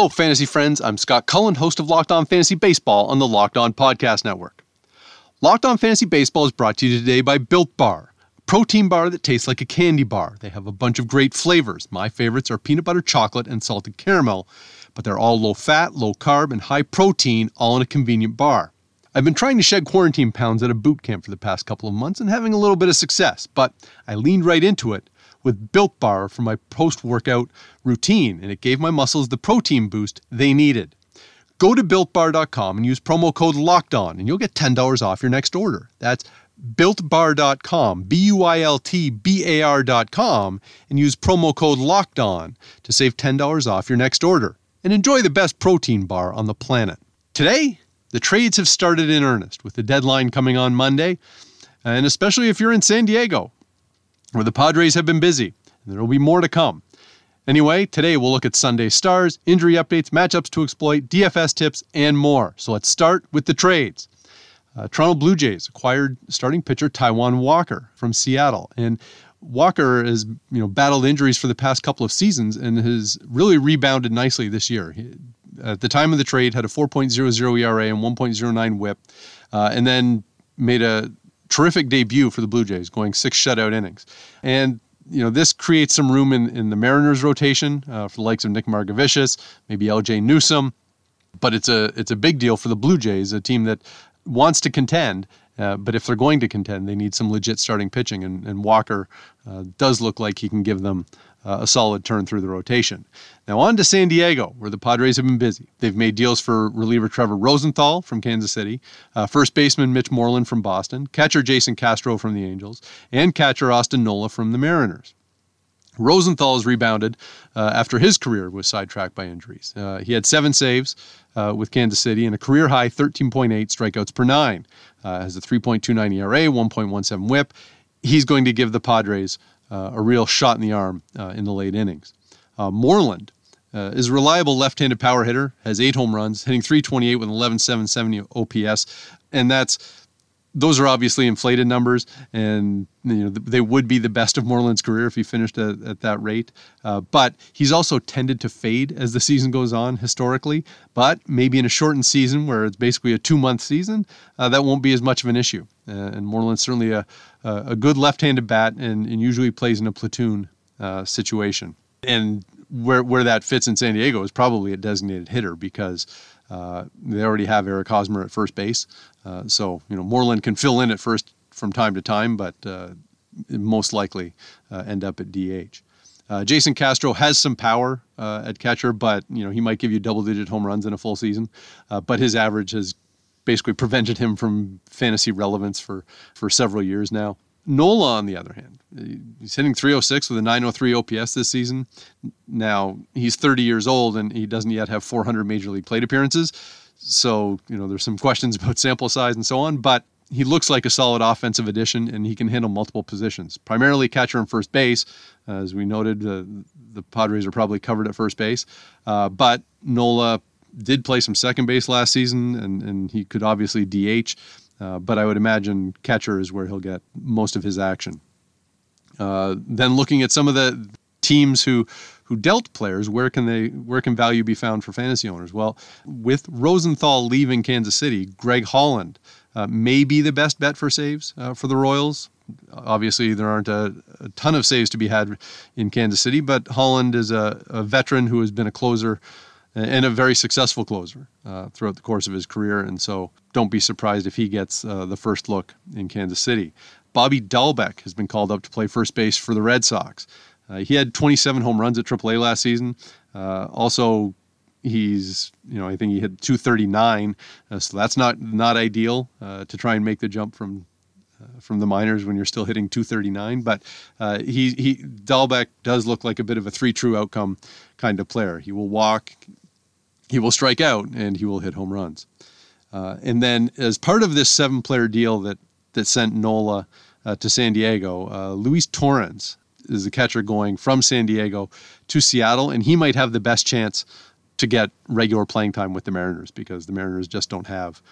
Hello, fantasy friends. I'm Scott Cullen, host of Locked On Fantasy Baseball on the Locked On Podcast Network. Locked On Fantasy Baseball is brought to you today by Built Bar, a protein bar that tastes like a candy bar. They have a bunch of great flavors. My favorites are peanut butter chocolate and salted caramel, but they're all low fat, low carb, and high protein, all in a convenient bar. I've been trying to shed quarantine pounds at a boot camp for the past couple of months and having a little bit of success, but I leaned right into it with Built Bar for my post workout routine, and it gave my muscles the protein boost they needed. Go to builtbar.com and use promo code locked on, and you'll get $10 off your next order. That's builtbar.com, B U I L T B A R.com, and use promo code locked on to save $10 off your next order and enjoy the best protein bar on the planet. Today, the trades have started in earnest with the deadline coming on Monday, and especially if you're in San Diego where the Padres have been busy, and there will be more to come. Anyway, today we'll look at Sunday stars, injury updates, matchups to exploit, DFS tips, and more. So let's start with the trades. Uh, Toronto Blue Jays acquired starting pitcher Taijuan Walker from Seattle, and Walker has you know battled injuries for the past couple of seasons and has really rebounded nicely this year. He, at the time of the trade, had a 4.00 ERA and 1.09 WHIP, uh, and then made a terrific debut for the Blue Jays, going six shutout innings. And you know, this creates some room in, in the Mariners rotation uh, for the likes of Nick Margevicius, maybe LJ Newsome. But it's a it's a big deal for the Blue Jays, a team that wants to contend. Uh, but if they're going to contend, they need some legit starting pitching, and, and Walker uh, does look like he can give them uh, a solid turn through the rotation. Now, on to San Diego, where the Padres have been busy. They've made deals for reliever Trevor Rosenthal from Kansas City, uh, first baseman Mitch Moreland from Boston, catcher Jason Castro from the Angels, and catcher Austin Nola from the Mariners. Rosenthal has rebounded uh, after his career was sidetracked by injuries. Uh, he had seven saves uh, with Kansas City and a career high 13.8 strikeouts per nine. Uh, has a 3.29 ERA, 1.17 WHIP. He's going to give the Padres a real shot in the arm uh, in the late innings. Uh, Moreland is a reliable left-handed power hitter, has eight home runs, hitting 328 with an 11.770 OPS, and that's those are obviously inflated numbers, and you know they would be the best of Moreland's career if he finished at, at that rate. Uh, but he's also tended to fade as the season goes on historically. But maybe in a shortened season where it's basically a two-month season, uh, that won't be as much of an issue. Uh, and Moreland's certainly a, a good left-handed bat, and, and usually plays in a platoon uh, situation. And where where that fits in San Diego is probably a designated hitter because uh, they already have Eric Hosmer at first base, uh, so you know Moreland can fill in at first from time to time, but uh, most likely uh, end up at DH. Jason Castro has some power at catcher, but you know he might give you double-digit home runs in a full season, but his average has basically prevented him from fantasy relevance for for several years now. Nola, on the other hand, he's hitting 306 with a 903 OPS this season. Now, he's 30 years old and he doesn't yet have 400 major league plate appearances. So, you know, there's some questions about sample size and so on, but he looks like a solid offensive addition and he can handle multiple positions, primarily catcher and first base. As we noted, uh, the Padres are probably covered at first base. Uh, but Nola did play some second base last season and, and he could obviously DH. Uh, but I would imagine catcher is where he'll get most of his action. Uh, then looking at some of the teams who who dealt players, where can they where can value be found for fantasy owners? Well, with Rosenthal leaving Kansas City, Greg Holland uh, may be the best bet for saves uh, for the Royals. Obviously, there aren't a, a, ton of saves to be had in Kansas City, but Holland is a, a veteran who has been a closer and a very successful closer uh, throughout the course of his career. And so don't be surprised if he gets uh, the first look in Kansas City. Bobby Dalbec has been called up to play first base for the Red Sox. Uh, he had 27 home runs at AAA last season. Uh, also, he's you know I think he hit 239, uh, so that's not not ideal uh, to try and make the jump from from the minors when you're still hitting 239. But uh, he he Dalbec does look like a bit of a three true outcome kind of player. He will walk, he will strike out and he will hit home runs. Uh, and then, as part of this seven player deal that, that sent Nola uh, to San Diego, uh, Luis Torrens is the catcher going from San Diego to Seattle, and he might have the best chance to get regular playing time with the Mariners because the Mariners just don't have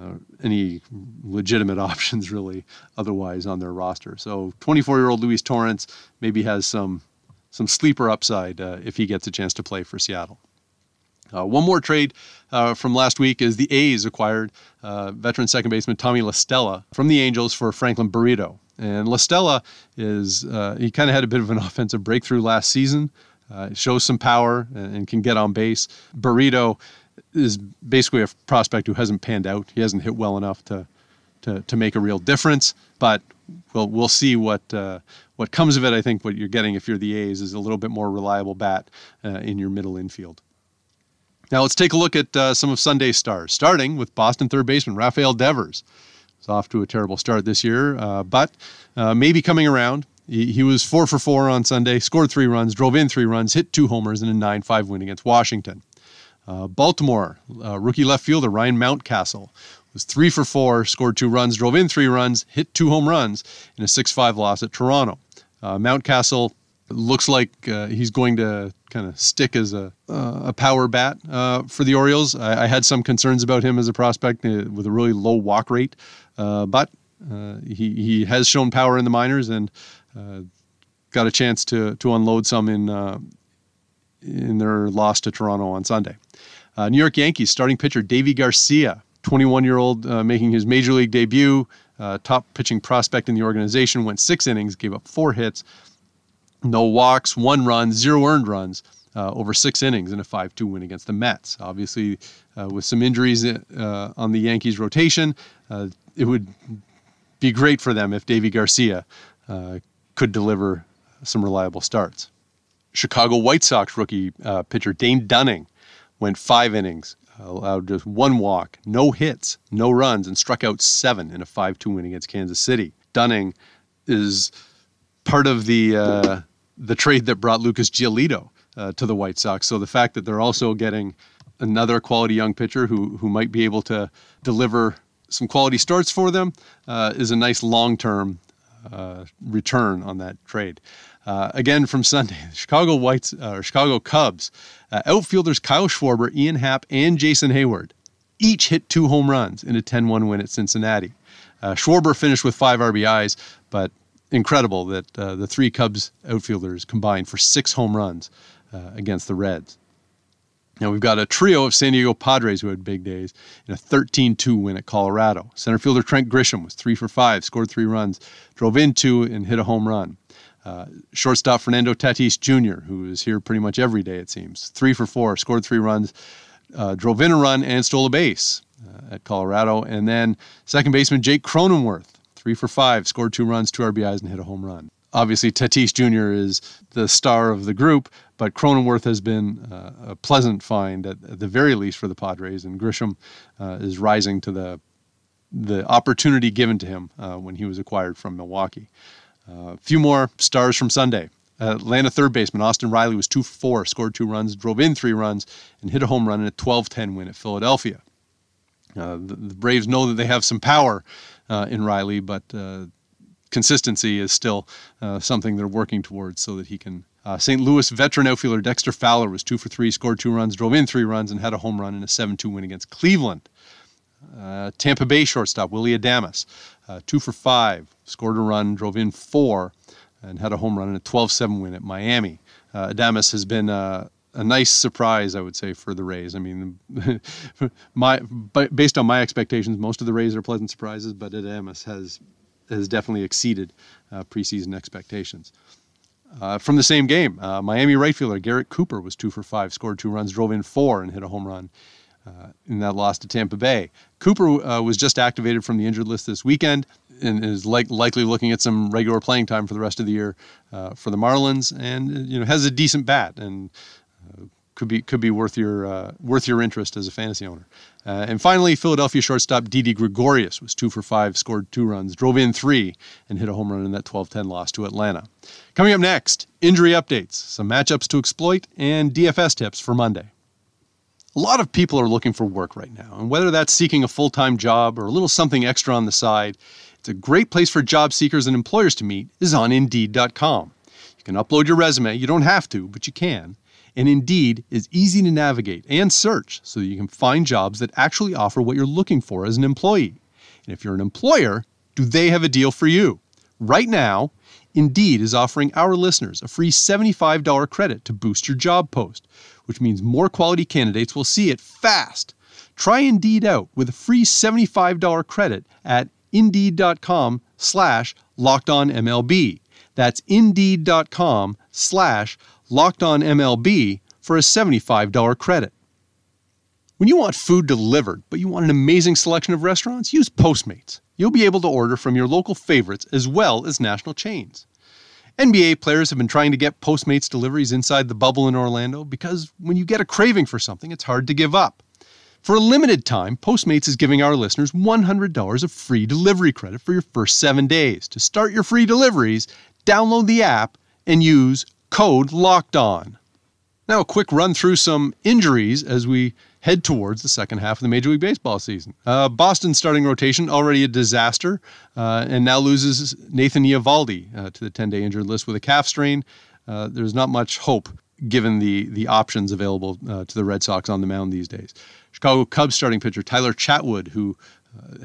uh, any legitimate options really otherwise on their roster. So 24 year old Luis Torrens maybe has some some sleeper upside uh, if he gets a chance to play for Seattle. Uh, one more trade uh, from last week is the A's acquired uh, veteran second baseman Tommy La Stella from the Angels for Franklin Barreto. And La Stella is, uh, he kind of had a bit of an offensive breakthrough last season, uh, shows some power and, and, can get on base. Barreto is basically a prospect who hasn't panned out. He hasn't hit well enough to, to, to make a real difference, but we'll, we'll see what, uh, what comes of it. I think what you're getting if you're the A's is a little bit more reliable bat in your middle infield. Now let's take a look at uh, some of Sunday's stars, starting with Boston third baseman Rafael Devers. He's off to a terrible start this year, uh, but uh, maybe coming around. He, he, was four for four on Sunday, scored three runs, drove in three runs, hit two homers in a 9 5 win against Washington. Uh, Baltimore, uh, rookie left fielder Ryan Mountcastle was three for four, scored two runs, drove in three runs, hit two home runs in a 6 5 loss at Toronto. Uh, Mountcastle looks like uh, he's going to kind of stick as a, uh, a power bat uh, for the Orioles. I, I, had some concerns about him as a prospect uh, with a really low walk rate, uh, but uh, he, he has shown power in the minors and got a chance to, to unload some in, in their loss to Toronto on Sunday. New York Yankees starting pitcher Deivi Garcia, 21 year old, making his major league debut. top pitching prospect in the organization, went six innings, gave up four hits, no walks, one run, zero earned runs uh, over six innings in a 5 2 win against the Mets. Obviously, uh, with some injuries uh, on the Yankees' rotation, uh, it would be great for them if Deivi Garcia uh, could deliver some reliable starts. Chicago White Sox rookie uh, pitcher Dane Dunning went five innings, allowed just one walk, no hits, no runs, and struck out seven in a 5 2 win against Kansas City. Dunning is part of the uh, the trade that brought Lucas Giolito uh, to the White Sox. So the fact that they're also getting another quality young pitcher who who might be able to deliver some quality starts for them uh, is a nice long term uh, return on that trade. Uh, again from Sunday, Chicago Whites or uh, Chicago Cubs outfielders Kyle Schwarber, Ian Happ, and Jason Heyward each hit two home runs in a 10-1 win at Cincinnati. Schwarber finished with five RBIs, but incredible that uh, the three Cubs outfielders combined for six home runs uh, against the Reds. Now we've got a trio of San Diego Padres who had big days in a 13-2 win at Colorado. Center fielder Trent Grisham was three for five, scored three runs, drove in two, and hit a home run. Uh, shortstop Fernando Tatis Jr., who is here pretty much every day it seems, three for four, scored three runs, uh, drove in a run, and stole a base uh, at Colorado. And then second baseman Jake Cronenworth three for five, scored two runs, two RBIs, and hit a home run. Obviously, Tatis Jr. is the star of the group, but Cronenworth has been uh, a pleasant find at, at, the very least for the Padres, and Grisham uh, is rising to the the opportunity given to him uh, when he was acquired from Milwaukee. A uh, few more stars from Sunday. Atlanta third baseman Austin Riley was two for four, scored two runs, drove in three runs, and hit a home run in a 12-10 win at Philadelphia. Uh, the, the, Braves know that they have some power in Riley, but uh, consistency is still uh, something they're working towards so that he can. Uh, St. Louis veteran outfielder Dexter Fowler was two for three, scored two runs, drove in three runs, and had a home run in a 7 2 win against Cleveland. Uh, Tampa Bay shortstop Willy Adames, two for five, scored a run, drove in four, and had a home run in a 12 7 win at Miami. Adames has been nice surprise, I would say, for the Rays. I mean, my based on my expectations, most of the Rays are pleasant surprises, but Adames has has definitely exceeded uh, preseason expectations. Uh, from the same game, uh, Miami right fielder Garrett Cooper was two for five, scored two runs, drove in four, and hit a home run uh, in that loss to Tampa Bay. Cooper uh, was just activated from the injured list this weekend and is like, likely looking at some regular playing time for the rest of the year uh, for the Marlins, and you know has a decent bat and could be could be worth your uh, worth your interest as a fantasy owner. Uh, and finally, Philadelphia shortstop Didi Gregorius was two for five, scored two runs, drove in three, and hit a home run in that 12-10 loss to Atlanta. Coming up next, injury updates, some matchups to exploit, and DFS tips for Monday. A lot of people are looking for work right now, and whether that's seeking a full-time job or a little something extra on the side, it's a great place for job seekers and employers to meet is on Indeed.com. You can upload your resume. You don't have to, but you can and Indeed is easy to navigate and search so that you can find jobs that actually offer what you're looking for as an employee. And if you're an employer, do they have a deal for you? Right now, Indeed is offering our listeners a free $75 credit to boost your job post, which means more quality candidates will see it fast. Try Indeed out with a free $75 credit at Indeed.com slash LockedOnMLB. That's Indeed.com slash LockedOnMLB for a $75 credit. When you want food delivered, but you want an amazing selection of restaurants, use Postmates. You'll be able to order from your local favorites as well as national chains. NBA players have been trying to get Postmates deliveries inside the bubble in Orlando because when you get a craving for something, it's hard to give up. For a limited time, Postmates is giving our listeners $100 of free delivery credit for your first seven days. To start your free deliveries, download the app and use code LOCKED ON. Now, a quick run through some injuries as we head towards the second half of the Major League Baseball season. Uh, Boston's starting rotation already a disaster, uh, and now loses Nathan Eovaldi uh, to the 10-day injured list with a calf strain. Uh, there's not much hope given the the options available uh, to the Red Sox on the mound these days. Chicago Cubs starting pitcher Tyler Chatwood, who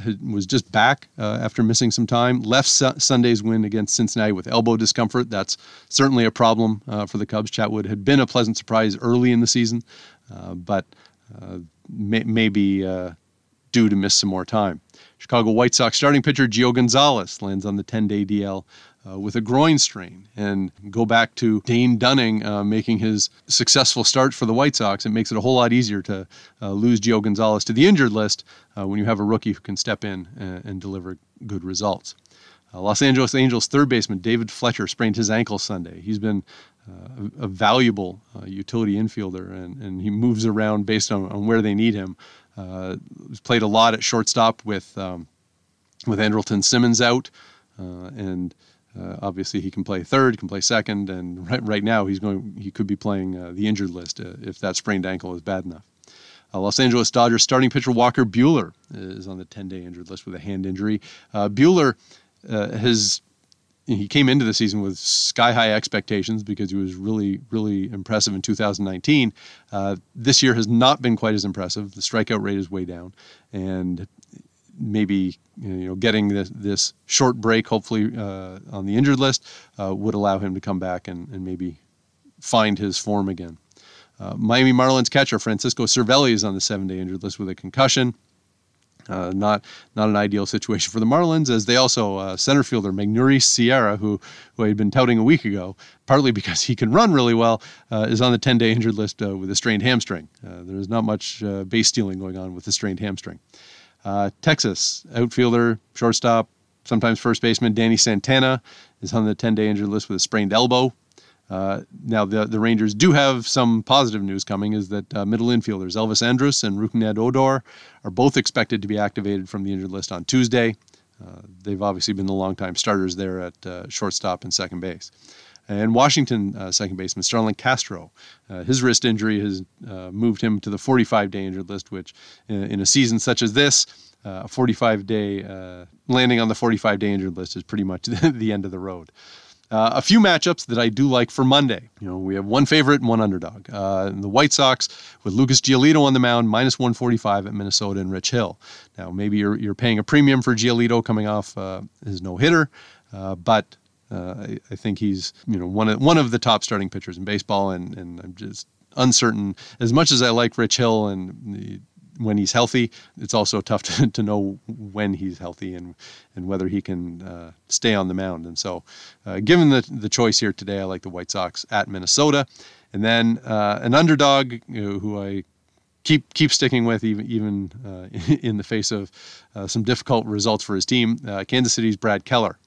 uh, was just back uh, after missing some time. Left su- Sunday's win against Cincinnati with elbow discomfort. That's certainly a problem uh, for the Cubs. Chatwood had been a pleasant surprise early in the season, uh, but uh, may, maybe due to miss some more time. Chicago White Sox starting pitcher Gio Gonzalez lands on the 10-day DL uh, with a groin strain. And go back to Dane Dunning uh, making his successful start for the White Sox. It makes it a whole lot easier to uh, lose Gio Gonzalez to the injured list uh, when you have a rookie who can step in and, and deliver good results. Uh, Los Angeles Angels third baseman David Fletcher sprained his ankle Sunday. He's been uh, a, a, valuable utility infielder, and, and he moves around based on, on where they need him. he's played a lot at shortstop with um, with Andrelton Simmons out, and uh, obviously, he can play third, can play second, and right, right now he's going. He could be playing uh, the injured list uh, if that sprained ankle is bad enough. Uh, Los Angeles Dodgers starting pitcher Walker Buehler is on the 10-day injured list with a hand injury. Uh, Buehler uh, has he came into the season with sky high expectations because he was really, really impressive in 2019. Uh, this year has not been quite as impressive. The strikeout rate is way down, and maybe you know getting this, this short break, hopefully uh, on the injured list, uh, would allow him to come back and, and maybe find his form again. Uh, Miami Marlins catcher Francisco Cervelli is on the seven-day injured list with a concussion. Uh, not not an ideal situation for the Marlins, as they also uh, center fielder Magneuris Sierra, who who had been touting a week ago, partly because he can run really well, uh, is on the 10-day injured list uh, with a strained hamstring. Uh, there is not much uh, base stealing going on with a strained hamstring. Uh, Texas outfielder, shortstop, sometimes first baseman Danny Santana is on the 10-day injured list with a sprained elbow. Uh, now the the Rangers do have some positive news coming. Is that uh, middle infielders Elvis Andrus and Rougned Odor are both expected to be activated from the injured list on Tuesday. Uh, they've obviously been the longtime starters there at uh, shortstop and second base. And Washington uh, second baseman Starlin Castro, uh, his wrist injury has uh, moved him to the 45-day injured list, which in, in, a season such as this, uh, a 45-day uh, landing on the 45-day injured list is pretty much the end of the road. Uh, a few matchups that I do like for Monday. You know, we have one favorite and one underdog. the White Sox with Lucas Giolito on the mound, minus 145 at Minnesota and Rich Hill. Now, maybe you're, you're paying a premium for Giolito coming off his no hitter, but uh, I, I, think he's you know one of one of the top starting pitchers in baseball, and and I'm just uncertain. As much as I like Rich Hill and the, when he's healthy, it's also tough to, to know when he's healthy and and whether he can uh, stay on the mound. And so, uh, given the the choice here today, I like the White Sox at Minnesota, and then uh, an underdog you know, who I keep keep sticking with even even uh, in the face of uh, some difficult results for his team. Uh, Kansas City's Brad Keller.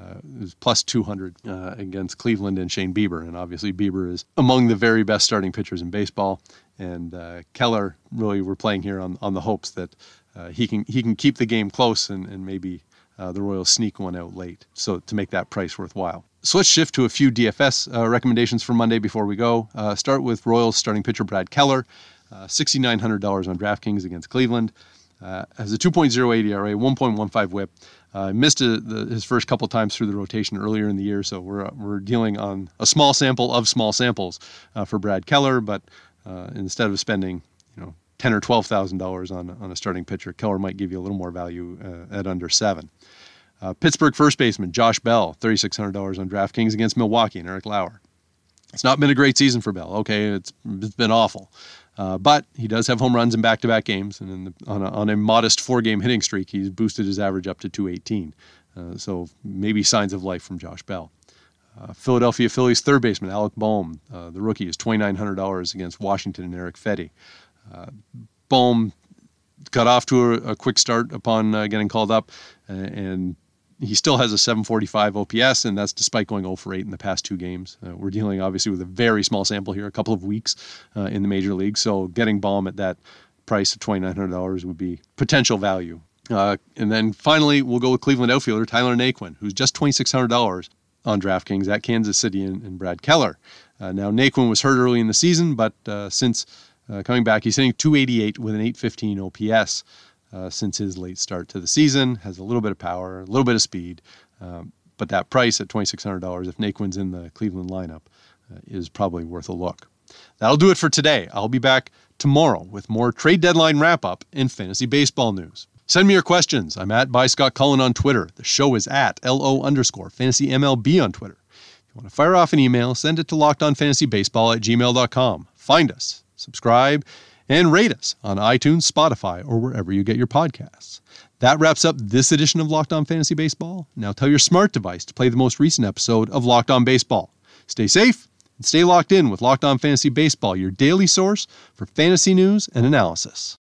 Uh, it was plus 200 uh, against Cleveland and Shane Bieber. And obviously, Bieber is among the very best starting pitchers in baseball. And uh, Keller really we're playing here on, on the hopes that uh, he can he can keep the game close and, and maybe uh, the Royals sneak one out late. So to make that price worthwhile. So let's shift to a few DFS uh, recommendations for Monday before we go. start with Royals starting pitcher Brad Keller, $6,900 on DraftKings against Cleveland. has a 2.08 ERA, 1.15 WHIP. Uh, missed a, the, his first couple times through the rotation earlier in the year, so we're we're dealing on a small sample of small samples uh, for Brad Keller. But uh, instead of spending, you know, ten or twelve thousand dollars on on a starting pitcher, Keller might give you a little more value uh, at under seven. Uh, Pittsburgh first baseman Josh Bell, thirty six hundred dollars on DraftKings against Milwaukee and Eric Lauer. It's not been a great season for Bell. Okay, it's, it's been awful. Uh, but he does have home runs in back to back games. And the, on, a, on, a, modest four game hitting streak, he's boosted his average up to 218. Uh, so maybe signs of life from Josh Bell. Uh, Philadelphia Phillies third baseman Alec Bohm, uh, the rookie, is $2,900 against Washington and Eric Fedde. Uh, Bohm got off to a, a quick start upon uh, getting called up, and he still has a 745 OPS, and that's despite going 0 for 8 in the past two games. Uh, we're dealing obviously with a very small sample here, a couple of weeks uh, in the major league. So getting Bohm at that price of $2,900 would be potential value. Uh, and then finally, we'll go with Cleveland outfielder Tyler Naquin, who's just $2,600 on DraftKings at Kansas City and, and Brad Keller. Uh, now, Naquin was hurt early in the season, but uh, since uh, coming back, he's hitting 288 with an 815 OPS uh, since his late start to the season. Has a little bit of power, a little bit of speed, um, but that price at $2,600, if Naquin's in the Cleveland lineup, uh, is probably worth a look. That'll do it for today. I'll be back tomorrow with more trade deadline wrap up and fantasy baseball news. Send me your questions. I'm at by Scott Cullen on Twitter. The show is at LO underscore fantasy MLB on Twitter. If you want to fire off an email, send it to lockedonfantasybaseball at gmail.com. Find us, subscribe, and rate us on iTunes, Spotify, or wherever you get your podcasts. That wraps up this edition of Locked On Fantasy Baseball. Now tell your smart device to play the most recent episode of Locked On Baseball. Stay safe and stay locked in with Locked On Fantasy Baseball, your daily source for fantasy news and analysis.